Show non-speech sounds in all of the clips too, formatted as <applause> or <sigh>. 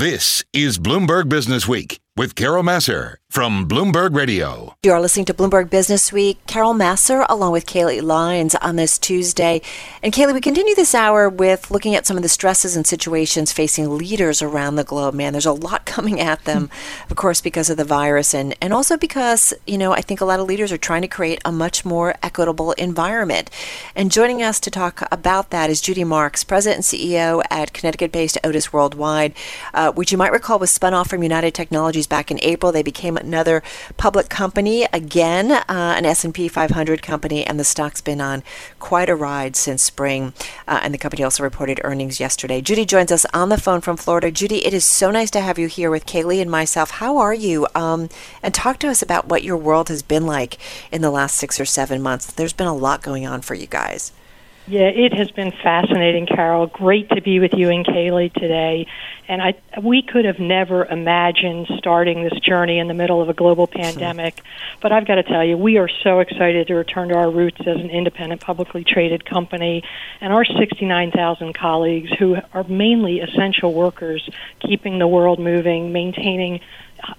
This is Bloomberg Businessweek with Carol Massar from Bloomberg Radio. You are listening to Bloomberg Businessweek. Carol Massar along with Kailey Leinz on this Tuesday. And Kailey, we continue this hour with looking at some of the stresses and situations facing leaders around the globe. Man, there's a lot <laughs> coming at them, of course, because of the virus and, and also because, you know, I think a lot of leaders are trying to create a much more equitable environment. And joining us to talk about that is Judy Marks, President and CEO at Connecticut-based Otis Worldwide, uh, which you might recall was spun off from United Technologies back in April. They became another public company again, uh, an S&P 500 company, and the stock's been on quite a ride since spring. Uh, and the company also reported earnings yesterday. Judy joins us on the phone from Florida. Judy, it is so nice to have you here with Kailey and myself. How are you? Um, and talk to us about what your world has been like in the last six or seven months. There's been a lot going on for you guys. Yeah, it has been fascinating, Carol. Great to be with you and Kailey today. And I, we could have never imagined starting this journey in the middle of a global pandemic. But I've got to tell you, we are so excited to return to our roots as an independent, publicly traded company. And our 69,000 colleagues, who are mainly essential workers, keeping the world moving, maintaining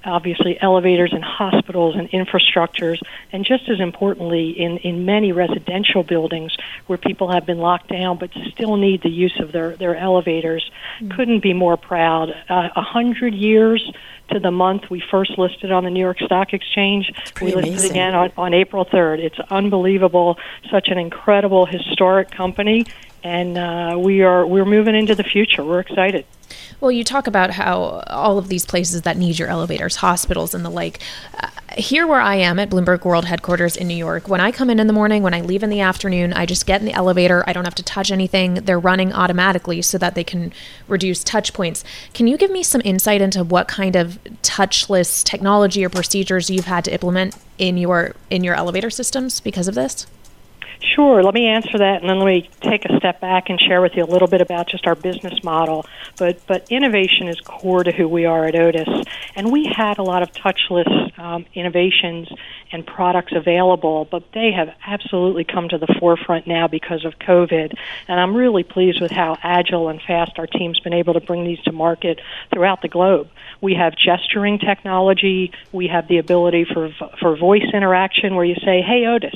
obviously elevators in hospitals and infrastructures, and just as importantly, in, in many residential buildings where people have been locked down but still need the use of their, their elevators. Mm-hmm. Couldn't be more proud. Uh, a uh, hundred years to the month we first listed on the New York Stock Exchange. We listed amazing. again on, on April 3rd. It's unbelievable. Such an incredible historic company, and uh, we are we're moving into the future. We're excited. Well, you talk about how all of these places that need your elevators, hospitals, and the like. Uh, here, where I am at Bloomberg World headquarters in New York, when I come in in the morning, when I leave in the afternoon, I just get in the elevator. I don't have to touch anything. They're running automatically so that they can reduce touch points. Can you give me some insight into what kind of touchless technology or procedures you've had to implement in your in your elevator systems because of this? Sure. Let me answer that, and then let me take a step back and share with you a little bit about just our business model. But but innovation is core to who we are at Otis, and we had a lot of touchless um, innovations and products available, but they have absolutely come to the forefront now because of COVID. And I'm really pleased with how agile and fast our team's been able to bring these to market throughout the globe. We have gesturing technology. We have the ability for for voice interaction, where you say, "Hey, Otis."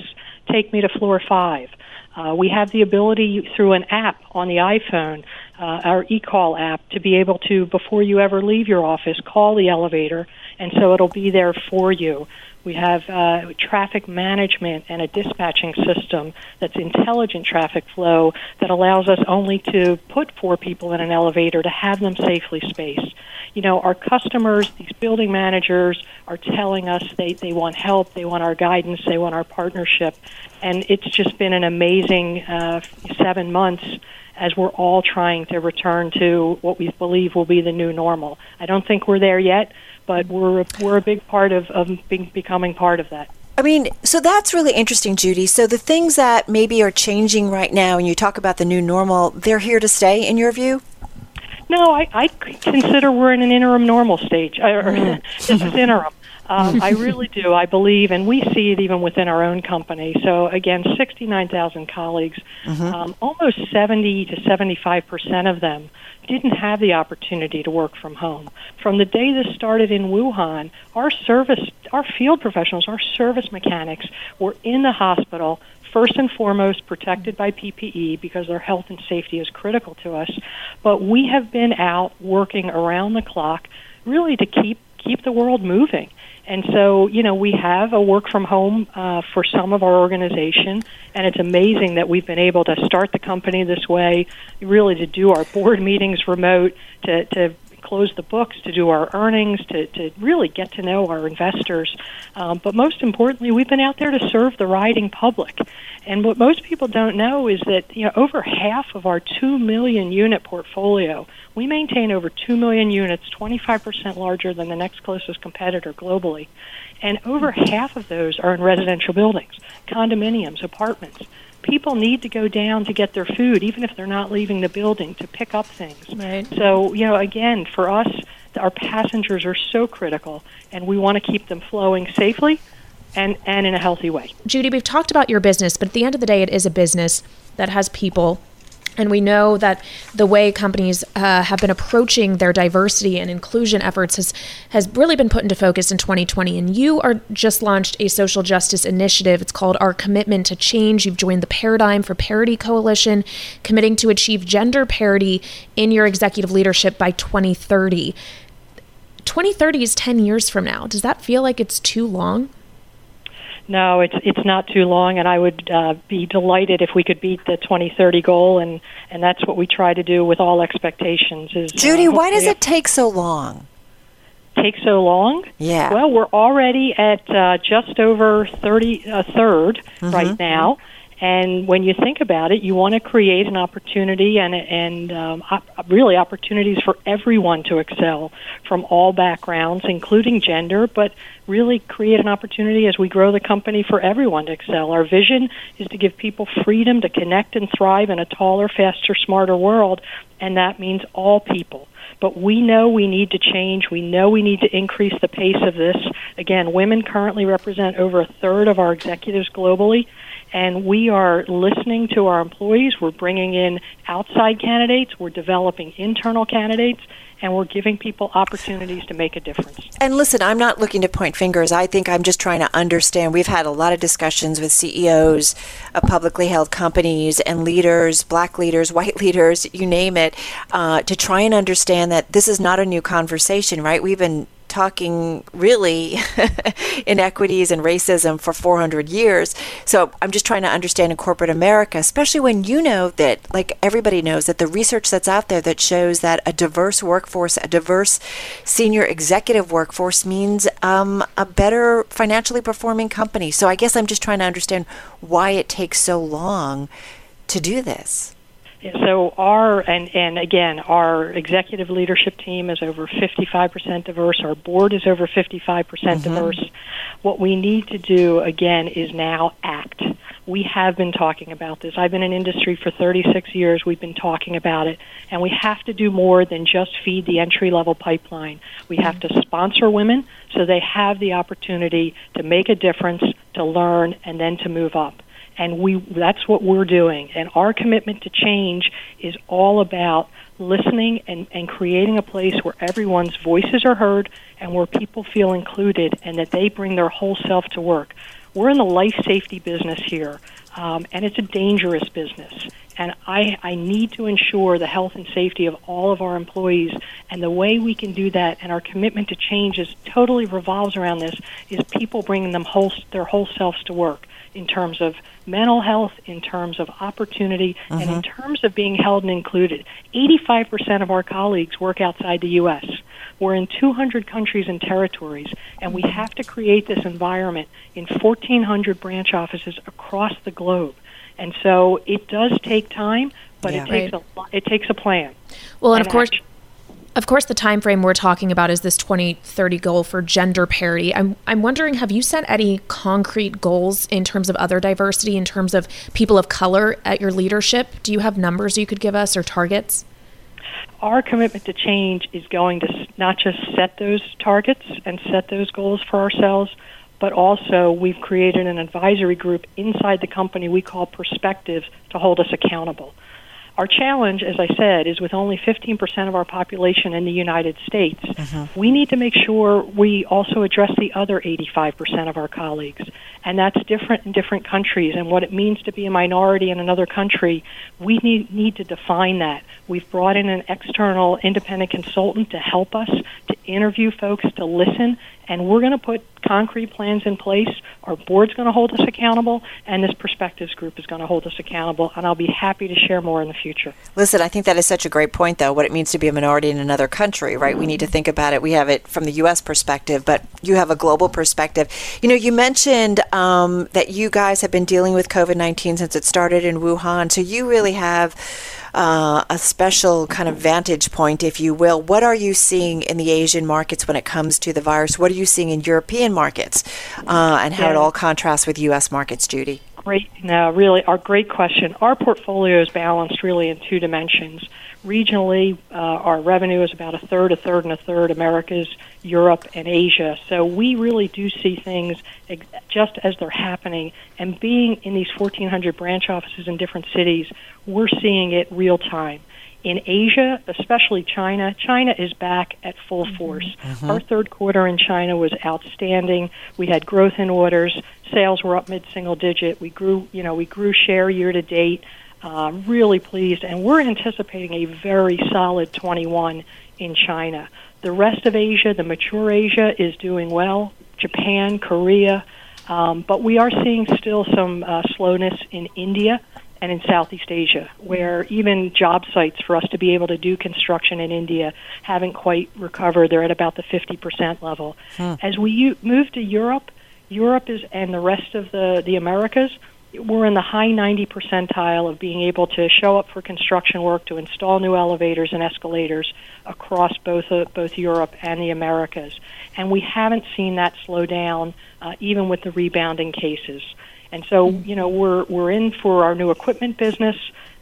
Take me to floor five. Uh, we have the ability through an app on the iPhone, uh, our eCall app, to be able to, before you ever leave your office, call the elevator, and so it'll be there for you. We have uh, traffic management and a dispatching system that's intelligent traffic flow that allows us only to put four people in an elevator to have them safely spaced. You know, our customers, these building managers, are telling us they, they want help, they want our guidance, they want our partnership. And it's just been an amazing uh, seven months as we're all trying to return to what we believe will be the new normal. I don't think we're there yet, but we're we're a big part of, of being, becoming part of that. I mean, so that's really interesting, Judy. So the things that maybe are changing right now, and you talk about the new normal, they're here to stay, in your view. No, I, I consider we're in an interim normal stage. Or, mm. <laughs> this is interim. Um, I really do. I believe, and we see it even within our own company. So again, 69,000 colleagues, mm-hmm. um, almost 70 to 75 percent of them didn't have the opportunity to work from home. From the day this started in Wuhan, our service, our field professionals, our service mechanics were in the hospital first and foremost protected by PPE because their health and safety is critical to us. But we have been out working around the clock really to keep keep the world moving. And so, you know, we have a work from home uh, for some of our organization, and it's amazing that we've been able to start the company this way, really to do our board <laughs> meetings remote, to, to close the books, to do our earnings, to, to really get to know our investors. Um, but most importantly, we've been out there to serve the riding public. And what most people don't know is that you know over half of our two million unit portfolio, we maintain over two million units, 25% larger than the next closest competitor globally, and over half of those are in residential buildings, condominiums, apartments people need to go down to get their food, even if they're not leaving the building, to pick up things. Right. So, you know, again, for us, our passengers are so critical, and we want to keep them flowing safely and, and in a healthy way. Judy, we've talked about your business, but at the end of the day, it is a business that has people And we know that the way companies uh, have been approaching their diversity and inclusion efforts has, has really been put into focus in 2020. And you are just launched a social justice initiative. It's called Our Commitment to Change. You've joined the Paradigm for Parity Coalition, committing to achieve gender parity in your executive leadership by 2030. 2030 is 10 years from now. Does that feel like it's too long? No, it's it's not too long, and I would uh, be delighted if we could beat the 2030 goal, and and that's what we try to do with all expectations. Is uh, Judy, uh, why does it take so long? Take so long? Yeah. Well, we're already at uh, just over 30 a third mm-hmm. right now. And when you think about it, you want to create an opportunity and and um, op- really opportunities for everyone to excel from all backgrounds, including gender, but really create an opportunity as we grow the company for everyone to excel. Our vision is to give people freedom to connect and thrive in a taller, faster, smarter world, and that means all people. But we know we need to change. We know we need to increase the pace of this. Again, women currently represent over a third of our executives globally and we are listening to our employees. We're bringing in outside candidates, we're developing internal candidates, and we're giving people opportunities to make a difference. And listen, I'm not looking to point fingers. I think I'm just trying to understand. We've had a lot of discussions with CEOs of publicly held companies and leaders, black leaders, <laughs> white leaders, you name it, uh, to try and understand that this is not a new conversation, right? We've been talking really <laughs> inequities and racism for 400 years. So I'm just trying to understand in corporate America, especially when you know that, like everybody knows, that the research that's out there that shows that a diverse workforce, a diverse senior executive workforce means um, a better financially performing company. So I guess I'm just trying to understand why it takes so long to do this so our and and again our executive leadership team is over 55% diverse. Our board is over 55% mm hmm diverse. What we need to do again is now act. We have been talking about this. I've been in industry for 36 years. We've been talking about it. And we have to do more than just feed the entry level pipeline. We have to sponsor women so they have the opportunity to make a difference to learn and then to move up and we that's what we're doing. And our commitment to change is all about listening and, and creating a place where everyone's voices are heard and where people feel included and that they bring their whole self to work. We're in the life safety business here um, and it's a dangerous business. And I, I need to ensure the health and safety of all of our employees. And the way we can do that, and our commitment to change, is totally revolves around this: is people bringing them whole, their whole selves to work in terms of mental health, in terms of opportunity, and in mm-hmm. terms of being held and included. 85% of our colleagues work outside the U.S. We're in 200 countries and territories, and we have to create this environment in 1,400 branch offices across the globe. And so it does take time, but yeah, it takes right. a it takes a plan. Well, and, and of course. Action. Of course, the time frame we're talking about is this 2030 goal for gender parity. I'm, I'm wondering, have you set any concrete goals in terms of other diversity, in terms of people of color at your leadership? Do you have numbers you could give us or targets? Our commitment to change is going to not just set those targets and set those goals for ourselves, but also we've created an advisory group inside the company we call Perspectives to hold us accountable. Our challenge, as I said, is with only 15% of our population in the United States. Mm-hmm. We need to make sure we also address the other 85% of our colleagues. And that's different in different countries. And what it means to be a minority in another country, we need, need to define that. We've brought in an external independent consultant to help us to interview folks, to listen, and we're going to put concrete plans in place. Our board's going to hold us accountable, and this perspectives group is going to hold us accountable. And I'll be happy to share more in the future. Listen, I think that is such a great point, though, what it means to be a minority in another country, right? We need to think about it. We have it from the U.S. perspective, but you have a global perspective. You know, you mentioned um, that you guys have been dealing with COVID 19 since it started in Wuhan, so you really have uh, a special kind of vantage point, if you will. What are you seeing in the Asian markets when it comes to the virus? What are you seeing in European markets, uh, and how yeah. it all contrasts with U.S. markets, Judy? Great, no, really, our great question. Our portfolio is balanced really in two dimensions. Regionally, uh, our revenue is about a third, a third, and a third Americas, Europe, and Asia. So we really do see things just as they're happening. And being in these 1,400 branch offices in different cities, we're seeing it real time. In Asia, especially China, China is back at full mm-hmm. force. Mm-hmm. Our third quarter in China was outstanding. We had growth in orders. Sales were up mid-single digit. We grew, you know, we grew share year to date. Uh, really pleased, and we're anticipating a very solid 21 in China. The rest of Asia, the mature Asia, is doing well. Japan, Korea, um, but we are seeing still some uh, slowness in India and in Southeast Asia, where even job sites for us to be able to do construction in India haven't quite recovered. They're at about the 50% level. Hmm. As we u- move to Europe, Europe is and the rest of the the Americas, we're in the high 90 percentile of being able to show up for construction work to install new elevators and escalators across both uh, both Europe and the Americas, and we haven't seen that slow down uh, even with the rebounding cases. And so, you know, we're we're in for our new equipment business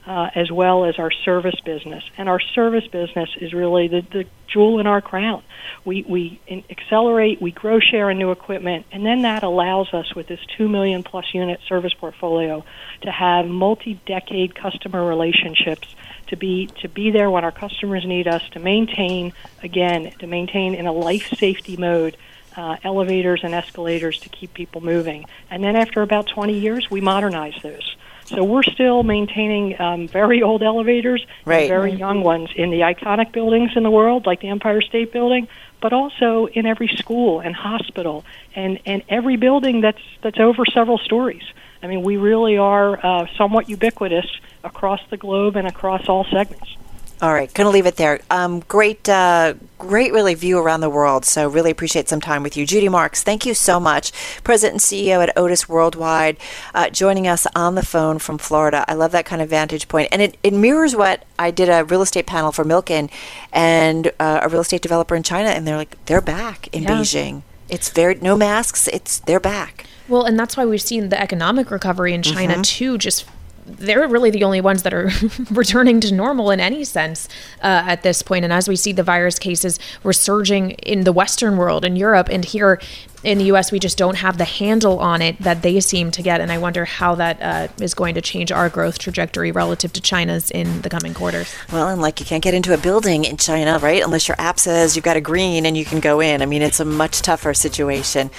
uh, as well as our service business. And our service business is really the, the jewel in our crown. We, we accelerate, we grow share in new equipment, and then that allows us with this 2 million plus unit service portfolio to have multi decade customer relationships. To be to be there when our customers need us to maintain again to maintain in a life safety mode uh, elevators and escalators to keep people moving. And then after about 20 years, we modernize those. So we're still maintaining um, very old elevators, right. very young ones in the iconic buildings in the world, like the Empire State Building, but also in every school and hospital and, and every building that's that's over several stories. I mean, we really are uh, somewhat ubiquitous across the globe and across all segments. All right, gonna leave it there. Um, great, uh, great, really view around the world. So really appreciate some time with you, Judy Marks. Thank you so much, President and CEO at Otis Worldwide, uh, joining us on the phone from Florida. I love that kind of vantage point. point, and it, it mirrors what I did a real estate panel for Milken and uh, a real estate developer in China, and they're like they're back in yeah. Beijing. It's very no masks. It's they're back. Well, and that's why we've seen the economic recovery in China mm-hmm. too, just they're really the only ones that are <laughs> returning to normal in any sense uh, at this point. And as we see the virus cases resurging in the Western world, in Europe, and here in the US, we just don't have the handle on it that they seem to get. And I wonder how that uh, is going to change our growth trajectory relative to China's in the coming quarters. Well, and like you can't get into a building in China, right? Unless your app says you've got a green and you can go in. I mean, it's a much tougher situation.